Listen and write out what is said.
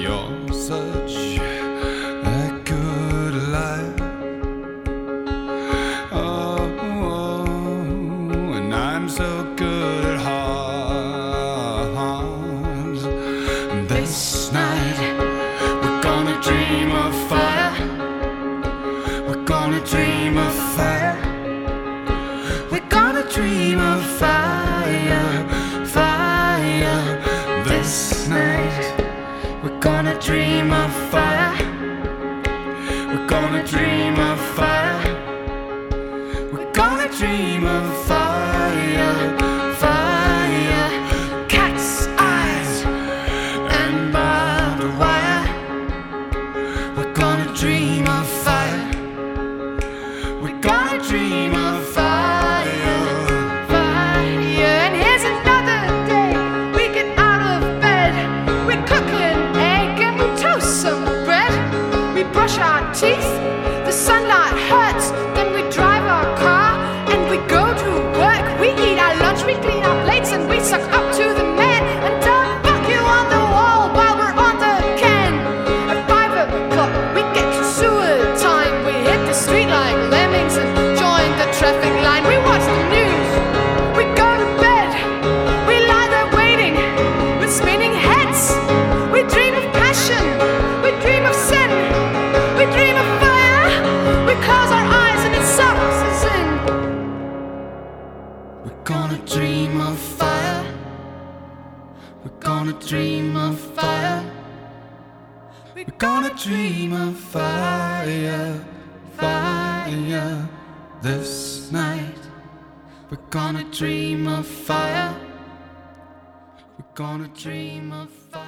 You're such a good life. Oh, and I'm so good at heart. This night we're gonna dream of fire. We're gonna dream of fire. We're gonna dream of fire. dream of fire. We're gonna dream of fire. We're gonna dream of fire. Fire. Cat's eyes and barbed wire. We're gonna dream of fire. We're gonna dream of. We're gonna dream of fire. We're gonna dream of fire, fire this night. We're gonna dream of fire. We're gonna dream of fire.